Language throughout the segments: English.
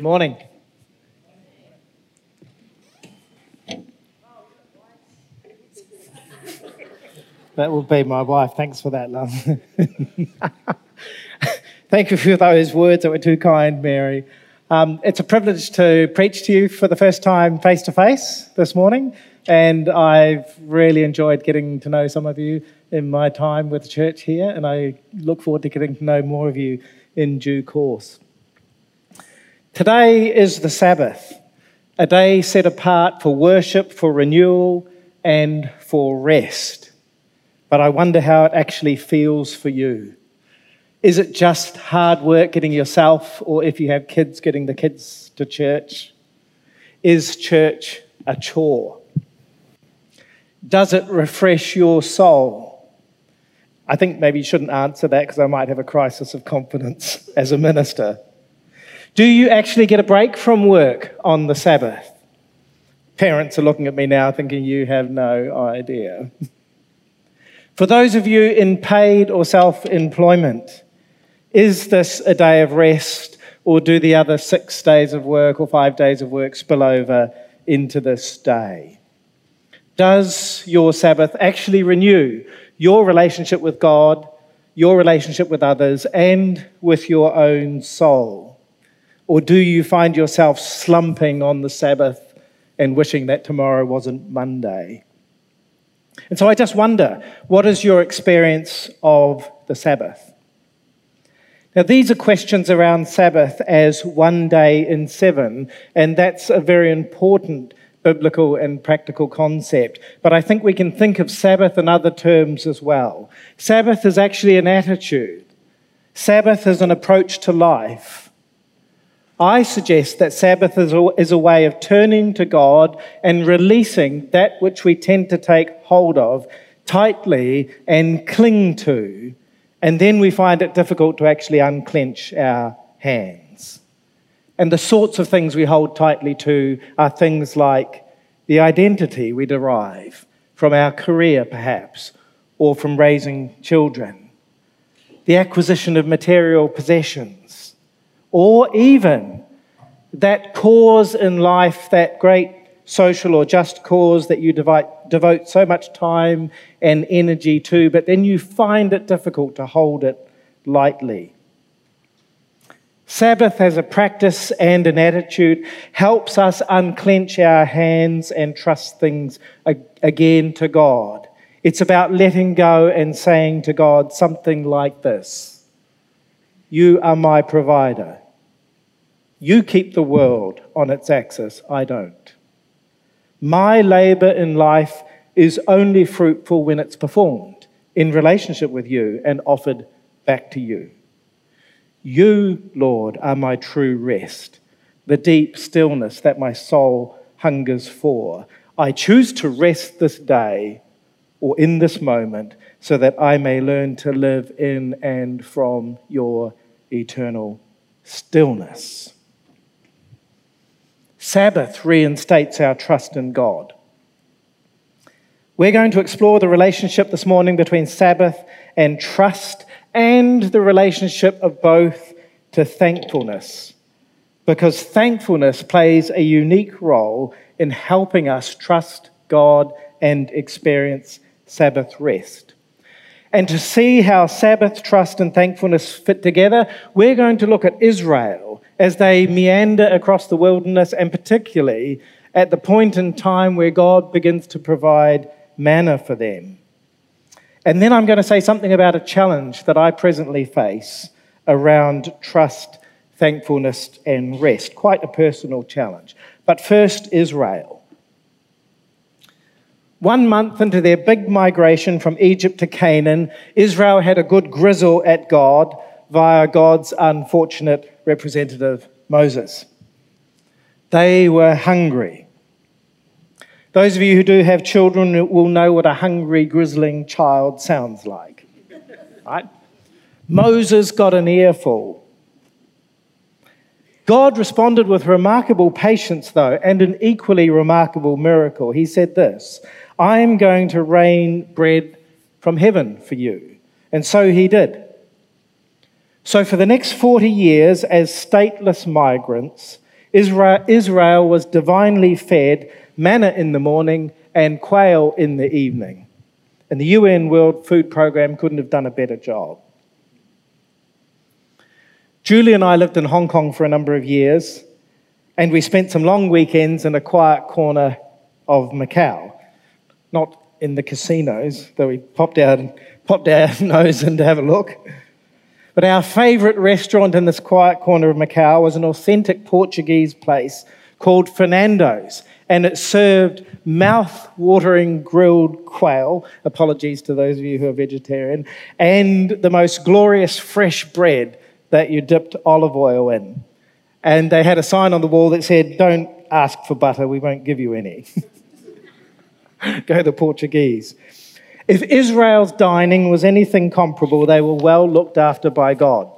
Good morning. That will be my wife. Thanks for that, love. Thank you for those words that were too kind, Mary. Um, it's a privilege to preach to you for the first time face to face this morning, and I've really enjoyed getting to know some of you in my time with the church here, and I look forward to getting to know more of you in due course. Today is the Sabbath, a day set apart for worship, for renewal, and for rest. But I wonder how it actually feels for you. Is it just hard work getting yourself, or if you have kids, getting the kids to church? Is church a chore? Does it refresh your soul? I think maybe you shouldn't answer that because I might have a crisis of confidence as a minister. Do you actually get a break from work on the Sabbath? Parents are looking at me now thinking you have no idea. For those of you in paid or self employment, is this a day of rest, or do the other six days of work or five days of work spill over into this day? Does your Sabbath actually renew your relationship with God, your relationship with others, and with your own soul? Or do you find yourself slumping on the Sabbath and wishing that tomorrow wasn't Monday? And so I just wonder what is your experience of the Sabbath? Now, these are questions around Sabbath as one day in seven, and that's a very important biblical and practical concept. But I think we can think of Sabbath in other terms as well. Sabbath is actually an attitude, Sabbath is an approach to life. I suggest that Sabbath is a, is a way of turning to God and releasing that which we tend to take hold of tightly and cling to. And then we find it difficult to actually unclench our hands. And the sorts of things we hold tightly to are things like the identity we derive from our career, perhaps, or from raising children, the acquisition of material possessions, or even that cause in life, that great social or just cause that you devote so much time and energy to, but then you find it difficult to hold it lightly. Sabbath as a practice and an attitude helps us unclench our hands and trust things again to God. It's about letting go and saying to God something like this You are my provider. You keep the world on its axis, I don't. My labor in life is only fruitful when it's performed in relationship with you and offered back to you. You, Lord, are my true rest, the deep stillness that my soul hungers for. I choose to rest this day or in this moment so that I may learn to live in and from your eternal stillness. Sabbath reinstates our trust in God. We're going to explore the relationship this morning between Sabbath and trust and the relationship of both to thankfulness. Because thankfulness plays a unique role in helping us trust God and experience Sabbath rest. And to see how Sabbath, trust, and thankfulness fit together, we're going to look at Israel as they meander across the wilderness, and particularly at the point in time where God begins to provide manna for them. And then I'm going to say something about a challenge that I presently face around trust, thankfulness, and rest. Quite a personal challenge. But first, Israel. One month into their big migration from Egypt to Canaan, Israel had a good grizzle at God via God's unfortunate representative, Moses. They were hungry. Those of you who do have children will know what a hungry, grizzling child sounds like. Right? Moses got an earful. God responded with remarkable patience, though, and an equally remarkable miracle. He said this I am going to rain bread from heaven for you. And so he did. So, for the next 40 years, as stateless migrants, Israel was divinely fed manna in the morning and quail in the evening. And the UN World Food Programme couldn't have done a better job. Julie and I lived in Hong Kong for a number of years, and we spent some long weekends in a quiet corner of Macau. Not in the casinos, though we popped out popped our nose in to have a look. But our favourite restaurant in this quiet corner of Macau was an authentic Portuguese place called Fernando's, and it served mouth-watering grilled quail. Apologies to those of you who are vegetarian, and the most glorious fresh bread that you dipped olive oil in. And they had a sign on the wall that said, "Don't ask for butter; we won't give you any." Go the Portuguese. If Israel's dining was anything comparable, they were well looked after by God.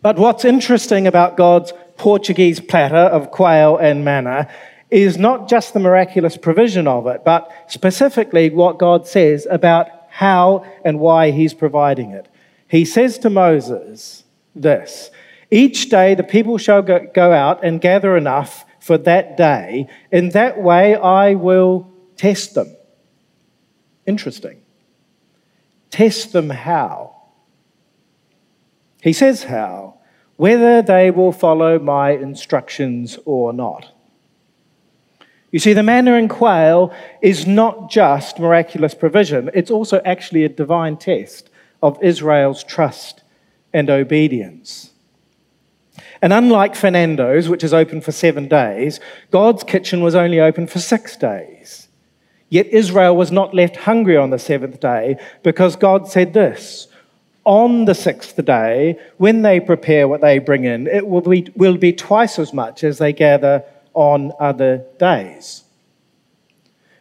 But what's interesting about God's Portuguese platter of quail and manna is not just the miraculous provision of it, but specifically what God says about how and why He's providing it. He says to Moses this Each day the people shall go out and gather enough for that day. In that way I will test them. Interesting. Test them how? He says how, whether they will follow my instructions or not. You see, the manna and quail is not just miraculous provision, it's also actually a divine test of Israel's trust and obedience. And unlike Fernando's, which is open for seven days, God's kitchen was only open for six days. Yet Israel was not left hungry on the seventh day because God said this On the sixth day, when they prepare what they bring in, it will be, will be twice as much as they gather on other days.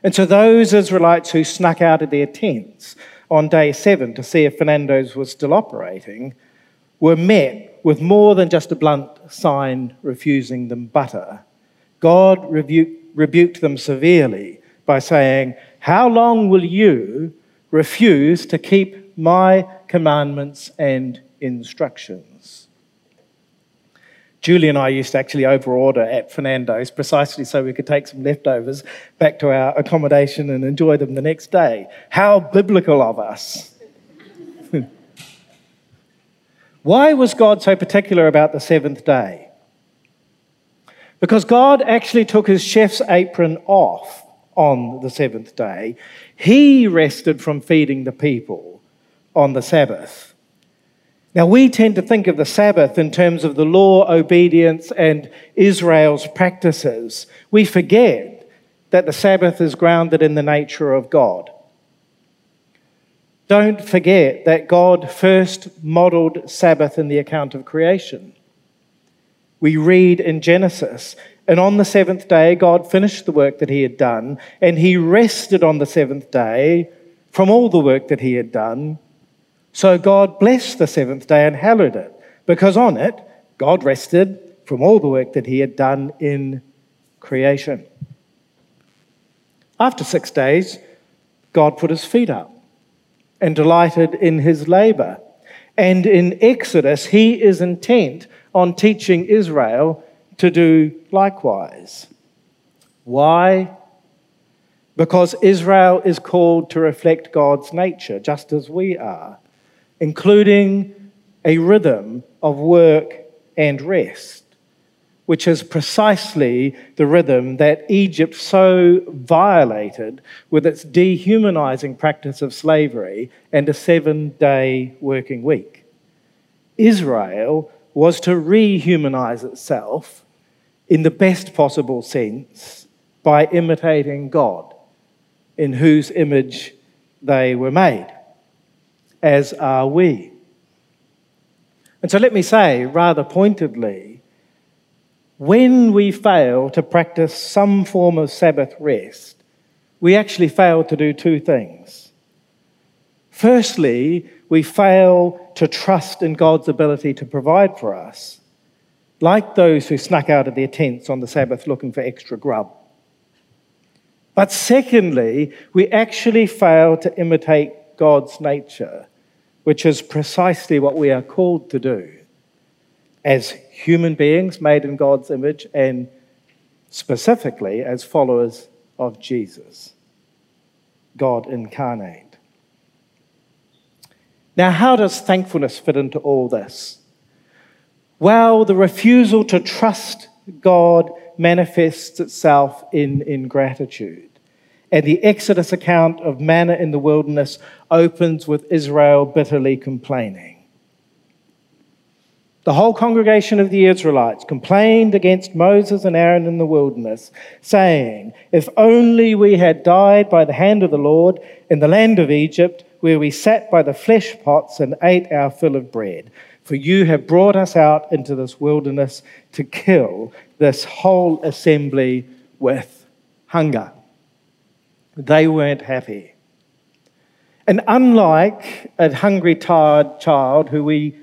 And so those Israelites who snuck out of their tents on day seven to see if Fernando's was still operating were met with more than just a blunt sign refusing them butter. God rebuked them severely by saying, How long will you refuse to keep my commandments and instructions? Julie and I used to actually overorder at Fernando's precisely so we could take some leftovers back to our accommodation and enjoy them the next day. How biblical of us! Why was God so particular about the seventh day? Because God actually took his chef's apron off on the seventh day. He rested from feeding the people on the Sabbath. Now, we tend to think of the Sabbath in terms of the law, obedience, and Israel's practices. We forget that the Sabbath is grounded in the nature of God. Don't forget that God first modeled Sabbath in the account of creation. We read in Genesis and on the seventh day, God finished the work that he had done, and he rested on the seventh day from all the work that he had done. So God blessed the seventh day and hallowed it, because on it, God rested from all the work that he had done in creation. After six days, God put his feet up and delighted in his labor. And in Exodus, he is intent on teaching Israel to do likewise. Why? Because Israel is called to reflect God's nature, just as we are, including a rhythm of work and rest, which is precisely the rhythm that Egypt so violated with its dehumanizing practice of slavery and a seven day working week. Israel was to rehumanize itself in the best possible sense by imitating God, in whose image they were made, as are we. And so let me say rather pointedly when we fail to practice some form of Sabbath rest, we actually fail to do two things. Firstly, we fail to trust in God's ability to provide for us like those who snuck out of their tents on the Sabbath looking for extra grub. But secondly, we actually fail to imitate God's nature, which is precisely what we are called to do as human beings made in God's image and specifically as followers of Jesus, God incarnate. Now, how does thankfulness fit into all this? Well, the refusal to trust God manifests itself in ingratitude. And the Exodus account of manna in the wilderness opens with Israel bitterly complaining. The whole congregation of the Israelites complained against Moses and Aaron in the wilderness, saying, If only we had died by the hand of the Lord in the land of Egypt, where we sat by the flesh pots and ate our fill of bread. For you have brought us out into this wilderness to kill this whole assembly with hunger. They weren't happy. And unlike a hungry, tired child who we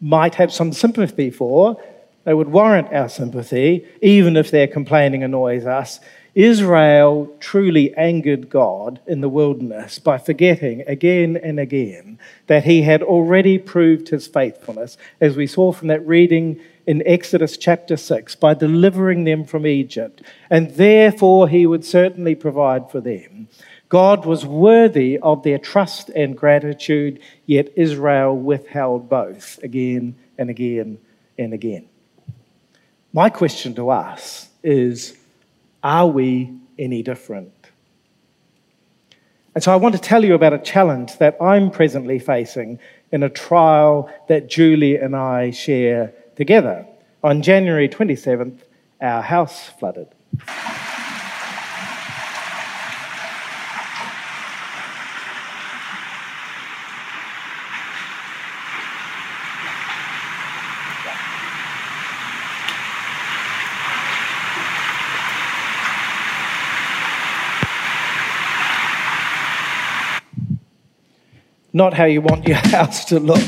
might have some sympathy for, they would warrant our sympathy, even if their complaining annoys us. Israel truly angered God in the wilderness by forgetting again and again that he had already proved his faithfulness, as we saw from that reading in Exodus chapter 6, by delivering them from Egypt, and therefore he would certainly provide for them. God was worthy of their trust and gratitude, yet Israel withheld both again and again and again. My question to us is are we any different? And so I want to tell you about a challenge that I'm presently facing in a trial that Julie and I share together. On January 27th, our house flooded. Not how you want your house to look,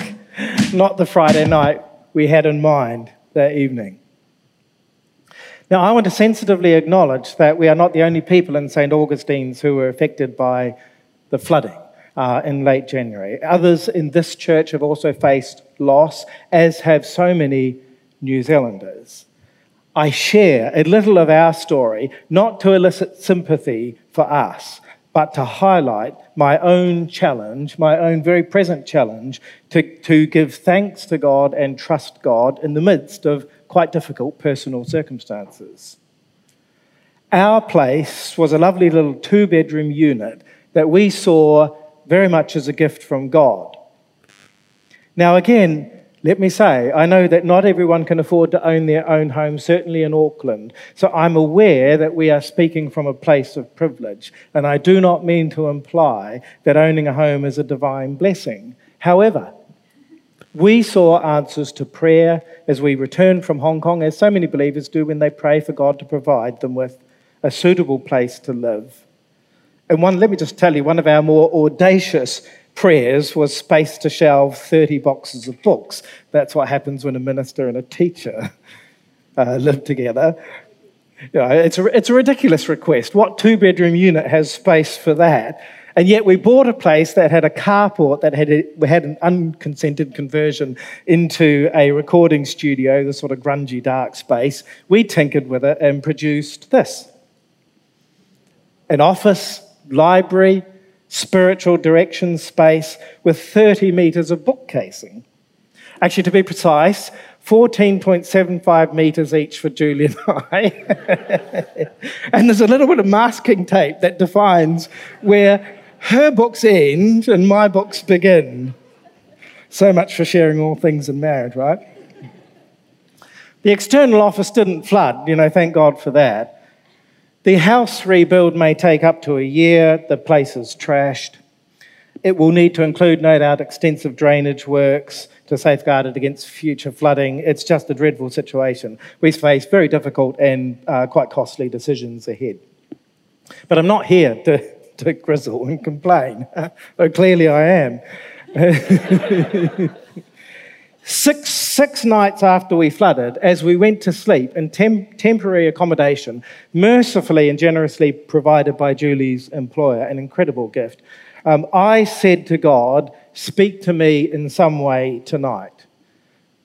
not the Friday night we had in mind that evening. Now, I want to sensitively acknowledge that we are not the only people in St. Augustine's who were affected by the flooding uh, in late January. Others in this church have also faced loss, as have so many New Zealanders. I share a little of our story, not to elicit sympathy for us, but to highlight my own challenge, my own very present challenge, to, to give thanks to God and trust God in the midst of quite difficult personal circumstances. Our place was a lovely little two bedroom unit that we saw very much as a gift from God. Now, again, let me say, I know that not everyone can afford to own their own home, certainly in Auckland. So I'm aware that we are speaking from a place of privilege. And I do not mean to imply that owning a home is a divine blessing. However, we saw answers to prayer as we returned from Hong Kong, as so many believers do when they pray for God to provide them with a suitable place to live. And one, let me just tell you, one of our more audacious prayers was space to shelve 30 boxes of books. That's what happens when a minister and a teacher uh, live together. You know, it's, a, it's a ridiculous request. What two bedroom unit has space for that? And yet we bought a place that had a carport that had, a, had an unconsented conversion into a recording studio, the sort of grungy dark space. We tinkered with it and produced this an office, library, spiritual direction space with 30 metres of bookcasing. Actually, to be precise, 14.75 metres each for Julie and I. and there's a little bit of masking tape that defines where her books end and my books begin. So much for sharing all things in marriage, right? The external office didn't flood, you know, thank God for that. The house rebuild may take up to a year. The place is trashed. It will need to include, no doubt, extensive drainage works to safeguard it against future flooding. It's just a dreadful situation. We face very difficult and uh, quite costly decisions ahead. But I'm not here to, to grizzle and complain, though clearly I am. Six, six nights after we flooded, as we went to sleep in tem- temporary accommodation, mercifully and generously provided by Julie's employer, an incredible gift, um, I said to God, Speak to me in some way tonight.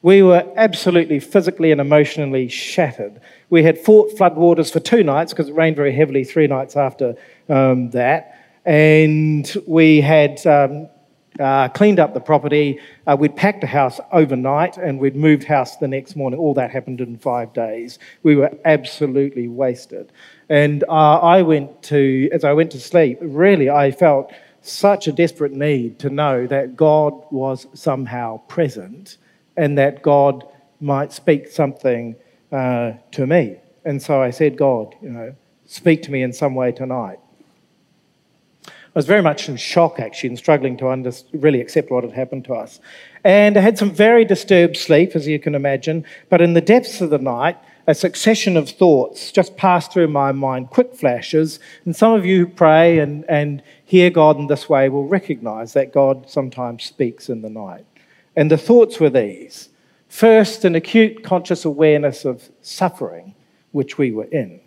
We were absolutely physically and emotionally shattered. We had fought floodwaters for two nights because it rained very heavily three nights after um, that. And we had um, uh, cleaned up the property. Uh, we'd packed a house overnight and we'd moved house the next morning. All that happened in five days. We were absolutely wasted. And uh, I went to, as I went to sleep, really, I felt such a desperate need to know that God was somehow present and that God might speak something uh, to me. And so I said, God, you know, speak to me in some way tonight. I was very much in shock, actually, and struggling to under, really accept what had happened to us. And I had some very disturbed sleep, as you can imagine. But in the depths of the night, a succession of thoughts just passed through my mind, quick flashes. And some of you who pray and, and hear God in this way will recognize that God sometimes speaks in the night. And the thoughts were these first, an acute conscious awareness of suffering, which we were in,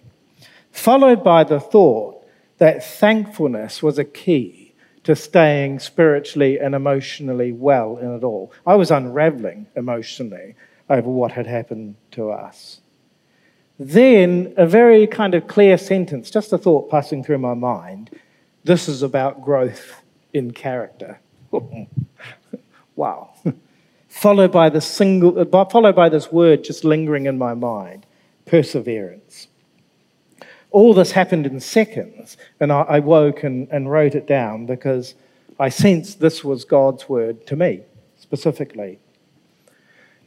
followed by the thought that thankfulness was a key to staying spiritually and emotionally well in it all. I was unraveling emotionally over what had happened to us. Then, a very kind of clear sentence, just a thought passing through my mind this is about growth in character. wow. followed by the single, followed by this word just lingering in my mind perseverance all this happened in seconds, and I, I woke and, and wrote it down because I sensed this was God's word to me specifically.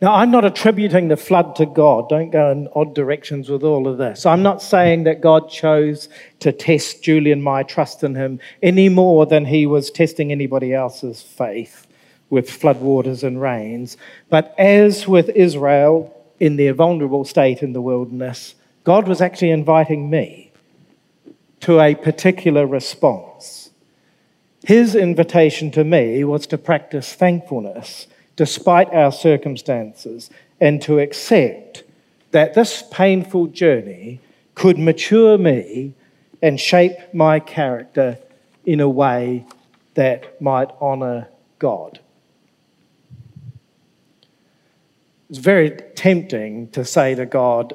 Now, I'm not attributing the flood to God. Don't go in odd directions with all of this. I'm not saying that God chose to test Julie and my trust in him any more than he was testing anybody else's faith with floodwaters and rains. But as with Israel in their vulnerable state in the wilderness, God was actually inviting me to a particular response. His invitation to me was to practice thankfulness despite our circumstances and to accept that this painful journey could mature me and shape my character in a way that might honor God. It's very tempting to say to God,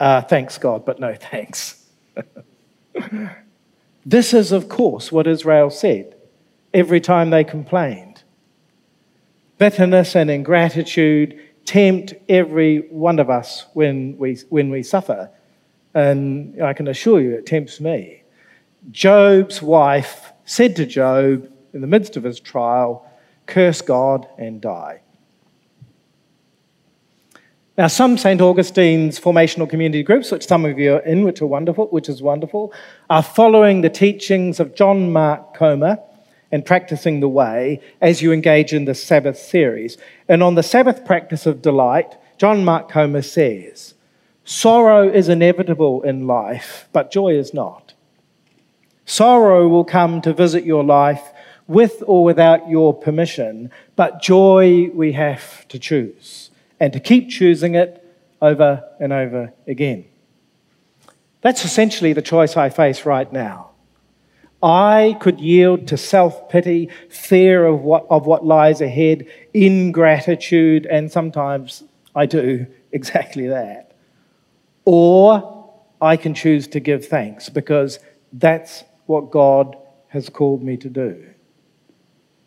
uh, thanks, God, but no thanks. this is, of course, what Israel said every time they complained. Bitterness and ingratitude tempt every one of us when we, when we suffer. And I can assure you, it tempts me. Job's wife said to Job in the midst of his trial, Curse God and die. Now, some St. Augustine's formational community groups, which some of you are in, which are wonderful, which is wonderful, are following the teachings of John Mark Comer and practicing the way as you engage in the Sabbath series. And on the Sabbath practice of delight, John Mark Comer says, Sorrow is inevitable in life, but joy is not. Sorrow will come to visit your life with or without your permission, but joy we have to choose and to keep choosing it over and over again. That's essentially the choice I face right now. I could yield to self pity, fear of what, of what lies ahead, ingratitude, and sometimes I do exactly that. Or I can choose to give thanks because that's what God has called me to do.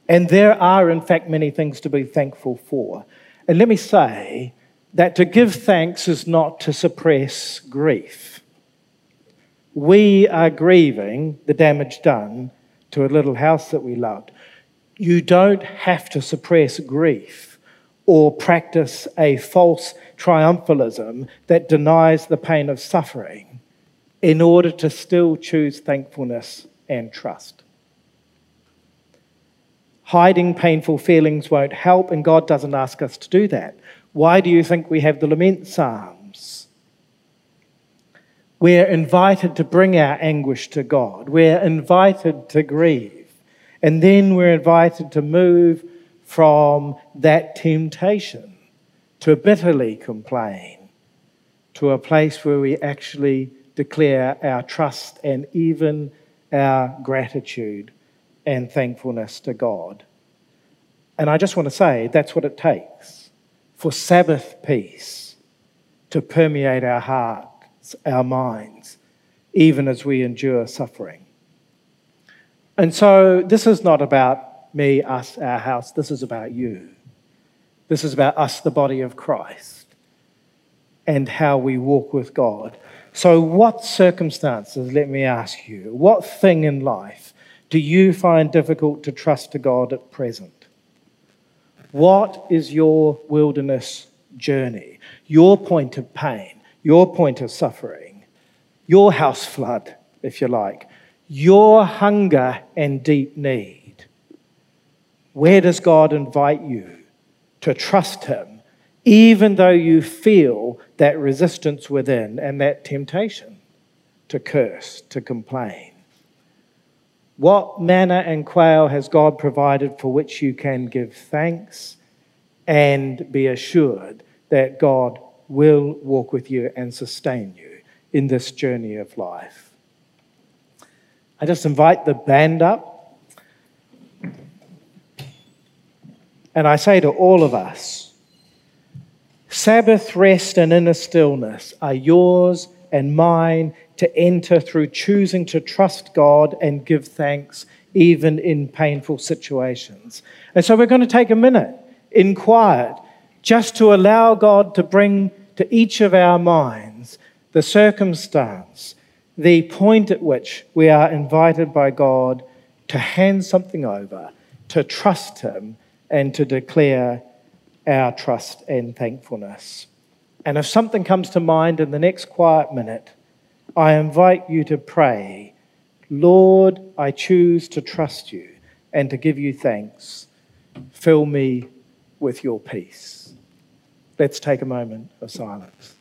And there are, in fact, many things to be thankful for. And let me say that to give thanks is not to suppress grief. We are grieving the damage done to a little house that we loved. You don't have to suppress grief or practice a false triumphalism that denies the pain of suffering in order to still choose thankfulness and trust. Hiding painful feelings won't help, and God doesn't ask us to do that. Why do you think we have the lament psalms? We're invited to bring our anguish to God. We're invited to grieve. And then we're invited to move from that temptation to bitterly complain to a place where we actually declare our trust and even our gratitude and thankfulness to God. And I just want to say that's what it takes. for Sabbath peace to permeate our hearts, our minds, even as we endure suffering. And so this is not about me, us, our house. This is about you. This is about us, the body of Christ, and how we walk with God. So, what circumstances, let me ask you, what thing in life do you find difficult to trust to God at present? What is your wilderness journey? Your point of pain, your point of suffering, your house flood, if you like, your hunger and deep need. Where does God invite you to trust Him, even though you feel that resistance within and that temptation to curse, to complain? What manna and quail has God provided for which you can give thanks and be assured that God will walk with you and sustain you in this journey of life? I just invite the band up. And I say to all of us Sabbath rest and inner stillness are yours and mine to enter through choosing to trust God and give thanks even in painful situations. And so we're going to take a minute in quiet just to allow God to bring to each of our minds the circumstance, the point at which we are invited by God to hand something over, to trust Him, and to declare our trust and thankfulness. And if something comes to mind in the next quiet minute, I invite you to pray, Lord, I choose to trust you and to give you thanks. Fill me with your peace. Let's take a moment of silence.